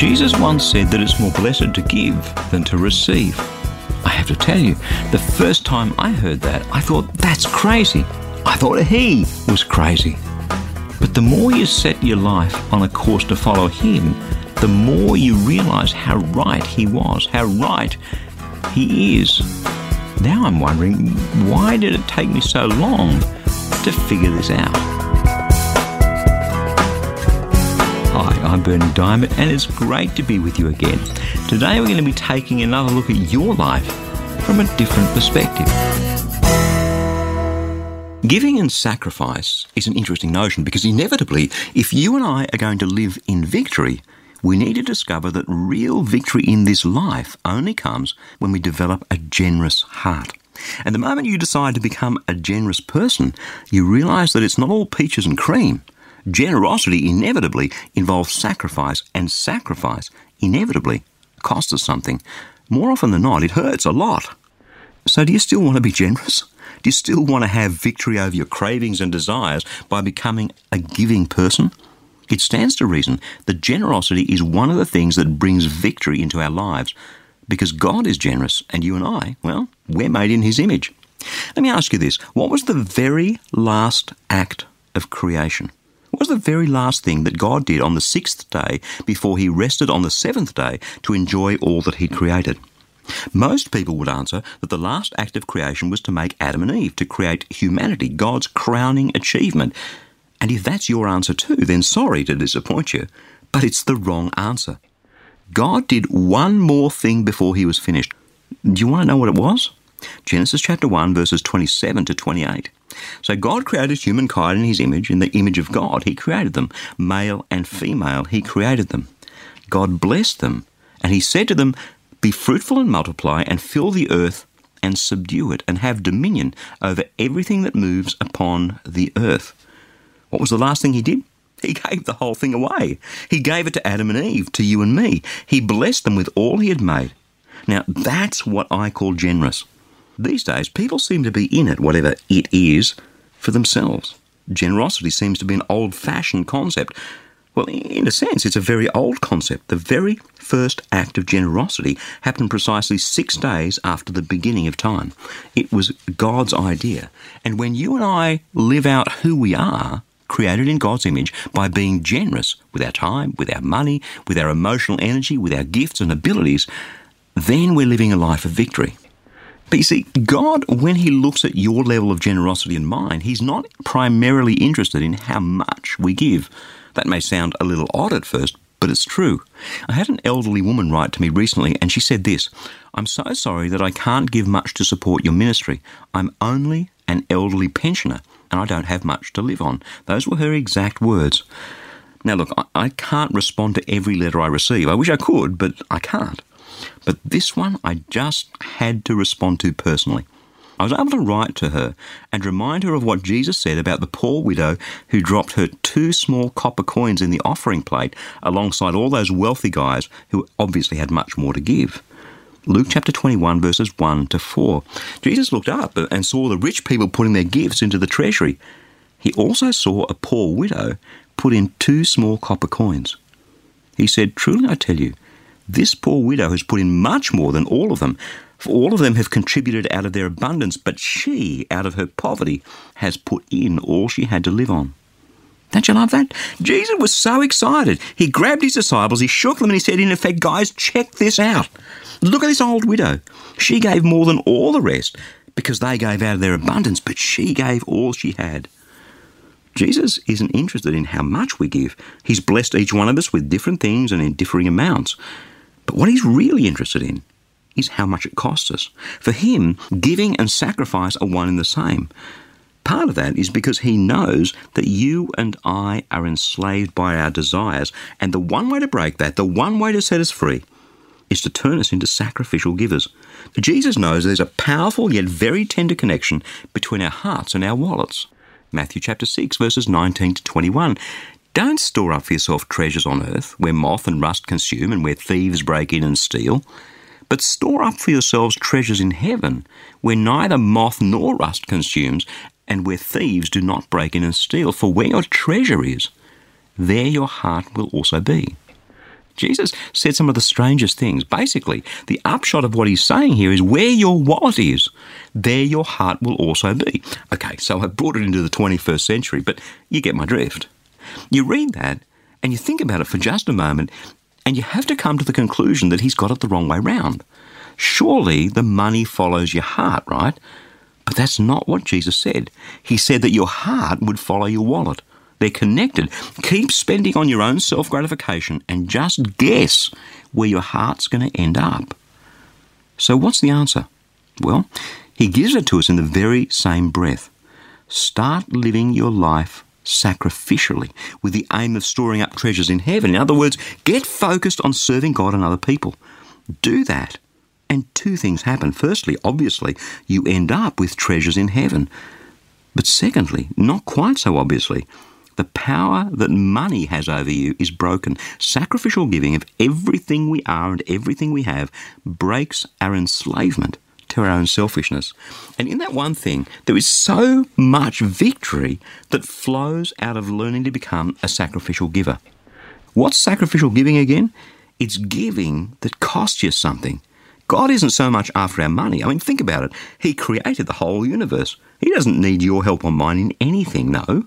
Jesus once said that it's more blessed to give than to receive. I have to tell you, the first time I heard that, I thought, that's crazy. I thought he was crazy. But the more you set your life on a course to follow him, the more you realize how right he was, how right he is. Now I'm wondering, why did it take me so long to figure this out? I'm Berni Dymet, and it's great to be with you again. Today, we're going to be taking another look at your life from a different perspective. Giving and sacrifice is an interesting notion because inevitably, if you and I are going to live in victory, we need to discover that real victory in this life only comes when we develop a generous heart. And the moment you decide to become a generous person, you realize that it's not all peaches and cream. Generosity inevitably involves sacrifice, and sacrifice inevitably costs us something. More often than not, it hurts a lot. So, do you still want to be generous? Do you still want to have victory over your cravings and desires by becoming a giving person? It stands to reason that generosity is one of the things that brings victory into our lives because God is generous and you and I, well, we're made in His image. Let me ask you this what was the very last act of creation? Was the very last thing that God did on the sixth day before he rested on the seventh day to enjoy all that he'd created? Most people would answer that the last act of creation was to make Adam and Eve, to create humanity, God's crowning achievement. And if that's your answer too, then sorry to disappoint you, but it's the wrong answer. God did one more thing before he was finished. Do you want to know what it was? Genesis chapter 1, verses 27 to 28. So God created humankind in his image, in the image of God. He created them, male and female. He created them. God blessed them, and he said to them, Be fruitful and multiply, and fill the earth and subdue it, and have dominion over everything that moves upon the earth. What was the last thing he did? He gave the whole thing away. He gave it to Adam and Eve, to you and me. He blessed them with all he had made. Now, that's what I call generous. These days, people seem to be in it, whatever it is, for themselves. Generosity seems to be an old fashioned concept. Well, in a sense, it's a very old concept. The very first act of generosity happened precisely six days after the beginning of time. It was God's idea. And when you and I live out who we are, created in God's image, by being generous with our time, with our money, with our emotional energy, with our gifts and abilities, then we're living a life of victory. But you see, God, when He looks at your level of generosity and mine, He's not primarily interested in how much we give. That may sound a little odd at first, but it's true. I had an elderly woman write to me recently, and she said this I'm so sorry that I can't give much to support your ministry. I'm only an elderly pensioner, and I don't have much to live on. Those were her exact words. Now, look, I can't respond to every letter I receive. I wish I could, but I can't. But this one I just had to respond to personally. I was able to write to her and remind her of what Jesus said about the poor widow who dropped her two small copper coins in the offering plate alongside all those wealthy guys who obviously had much more to give. Luke chapter 21, verses 1 to 4. Jesus looked up and saw the rich people putting their gifts into the treasury. He also saw a poor widow put in two small copper coins. He said, Truly I tell you, this poor widow has put in much more than all of them. For all of them have contributed out of their abundance, but she, out of her poverty, has put in all she had to live on. Don't you love that? Jesus was so excited. He grabbed his disciples, he shook them, and he said, in effect, guys, check this out. Look at this old widow. She gave more than all the rest because they gave out of their abundance, but she gave all she had. Jesus isn't interested in how much we give. He's blessed each one of us with different things and in differing amounts. But what he's really interested in is how much it costs us. For him, giving and sacrifice are one and the same. Part of that is because he knows that you and I are enslaved by our desires, and the one way to break that, the one way to set us free, is to turn us into sacrificial givers. Jesus knows there's a powerful yet very tender connection between our hearts and our wallets. Matthew chapter 6, verses 19 to 21. Don't store up for yourself treasures on earth, where moth and rust consume and where thieves break in and steal. But store up for yourselves treasures in heaven, where neither moth nor rust consumes, and where thieves do not break in and steal. For where your treasure is, there your heart will also be. Jesus said some of the strangest things. Basically, the upshot of what he's saying here is where your wallet is, there your heart will also be. Okay, so I brought it into the 21st century, but you get my drift. You read that and you think about it for just a moment, and you have to come to the conclusion that he's got it the wrong way round. Surely the money follows your heart, right? But that's not what Jesus said. He said that your heart would follow your wallet. They're connected. Keep spending on your own self gratification and just guess where your heart's going to end up. So, what's the answer? Well, he gives it to us in the very same breath. Start living your life sacrificially with the aim of storing up treasures in heaven. In other words, get focused on serving God and other people. Do that, and two things happen. Firstly, obviously, you end up with treasures in heaven. But secondly, not quite so obviously, the power that money has over you is broken. Sacrificial giving of everything we are and everything we have breaks our enslavement to our own selfishness. And in that one thing, there is so much victory that flows out of learning to become a sacrificial giver. What's sacrificial giving again? It's giving that costs you something. God isn't so much after our money. I mean, think about it. He created the whole universe. He doesn't need your help or mine in anything, no.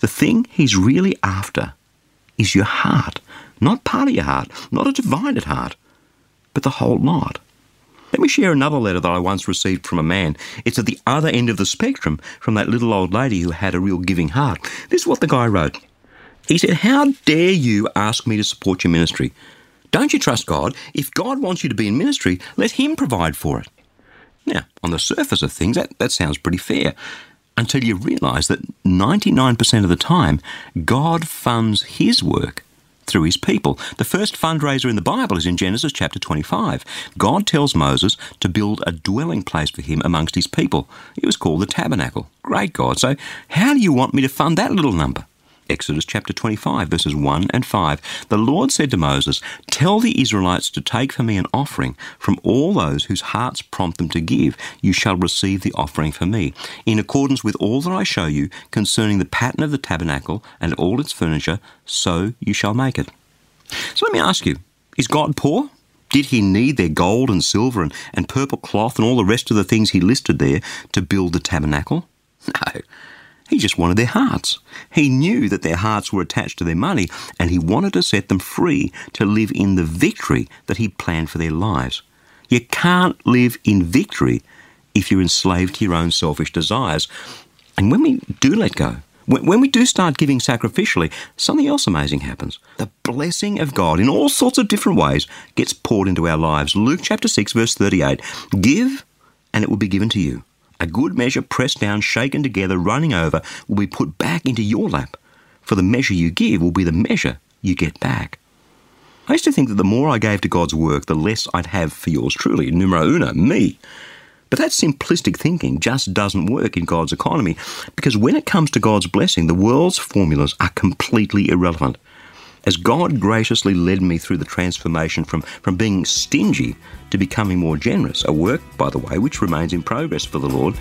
The thing he's really after is your heart, not part of your heart, not a divided heart, but the whole lot. Let me share another letter that I once received from a man. It's at the other end of the spectrum from that little old lady who had a real giving heart. This is what the guy wrote. He said, How dare you ask me to support your ministry? Don't you trust God? If God wants you to be in ministry, let Him provide for it. Now, on the surface of things, that, that sounds pretty fair until you realize that 99% of the time, God funds His work through His people. The first fundraiser in the Bible is in Genesis chapter 25. God tells Moses to build a dwelling place for him amongst His people. It was called the tabernacle. Great God. So, how do you want me to fund that little number? Exodus chapter 25, verses 1 and 5. The Lord said to Moses, Tell the Israelites to take for me an offering from all those whose hearts prompt them to give. You shall receive the offering for me, in accordance with all that I show you concerning the pattern of the tabernacle and all its furniture, so you shall make it. So let me ask you, is God poor? Did he need their gold and silver and, and purple cloth and all the rest of the things he listed there to build the tabernacle? No. He just wanted their hearts. He knew that their hearts were attached to their money, and he wanted to set them free to live in the victory that he planned for their lives. You can't live in victory if you're enslaved to your own selfish desires. And when we do let go, when we do start giving sacrificially, something else amazing happens. The blessing of God in all sorts of different ways gets poured into our lives. Luke chapter 6, verse 38 Give, and it will be given to you. A good measure pressed down, shaken together, running over, will be put back into your lap. For the measure you give will be the measure you get back. I used to think that the more I gave to God's work, the less I'd have for yours truly, numero uno, me. But that simplistic thinking just doesn't work in God's economy because when it comes to God's blessing, the world's formulas are completely irrelevant. As God graciously led me through the transformation from, from being stingy to becoming more generous, a work, by the way, which remains in progress for the Lord,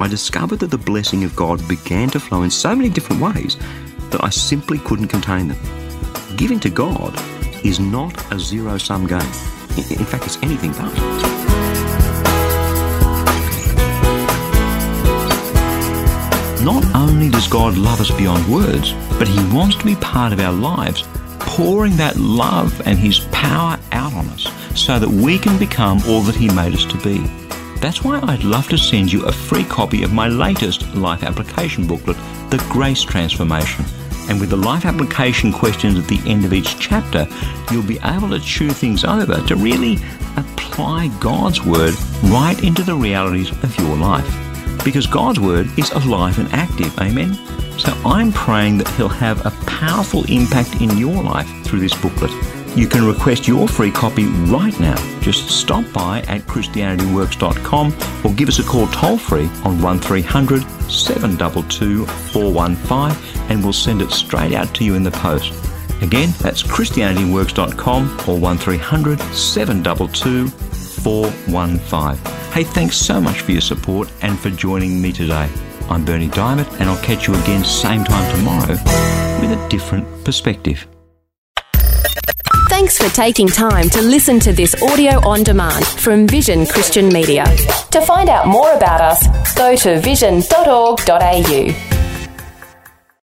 I discovered that the blessing of God began to flow in so many different ways that I simply couldn't contain them. Giving to God is not a zero sum game. In fact, it's anything but. Not only does God love us beyond words, but He wants to be part of our lives, pouring that love and His power out on us so that we can become all that He made us to be. That's why I'd love to send you a free copy of my latest life application booklet, The Grace Transformation. And with the life application questions at the end of each chapter, you'll be able to chew things over to really apply God's Word right into the realities of your life. Because God's Word is alive and active. Amen. So I'm praying that He'll have a powerful impact in your life through this booklet. You can request your free copy right now. Just stop by at ChristianityWorks.com or give us a call toll free on 1300 722 415 and we'll send it straight out to you in the post. Again, that's ChristianityWorks.com or 1300 722 415. Hey, thanks so much for your support and for joining me today. I'm Berni Dymet, and I'll catch you again same time tomorrow with a different perspective. Thanks for taking time to listen to this audio on demand from Vision Christian Media. To find out more about us, go to vision.org.au.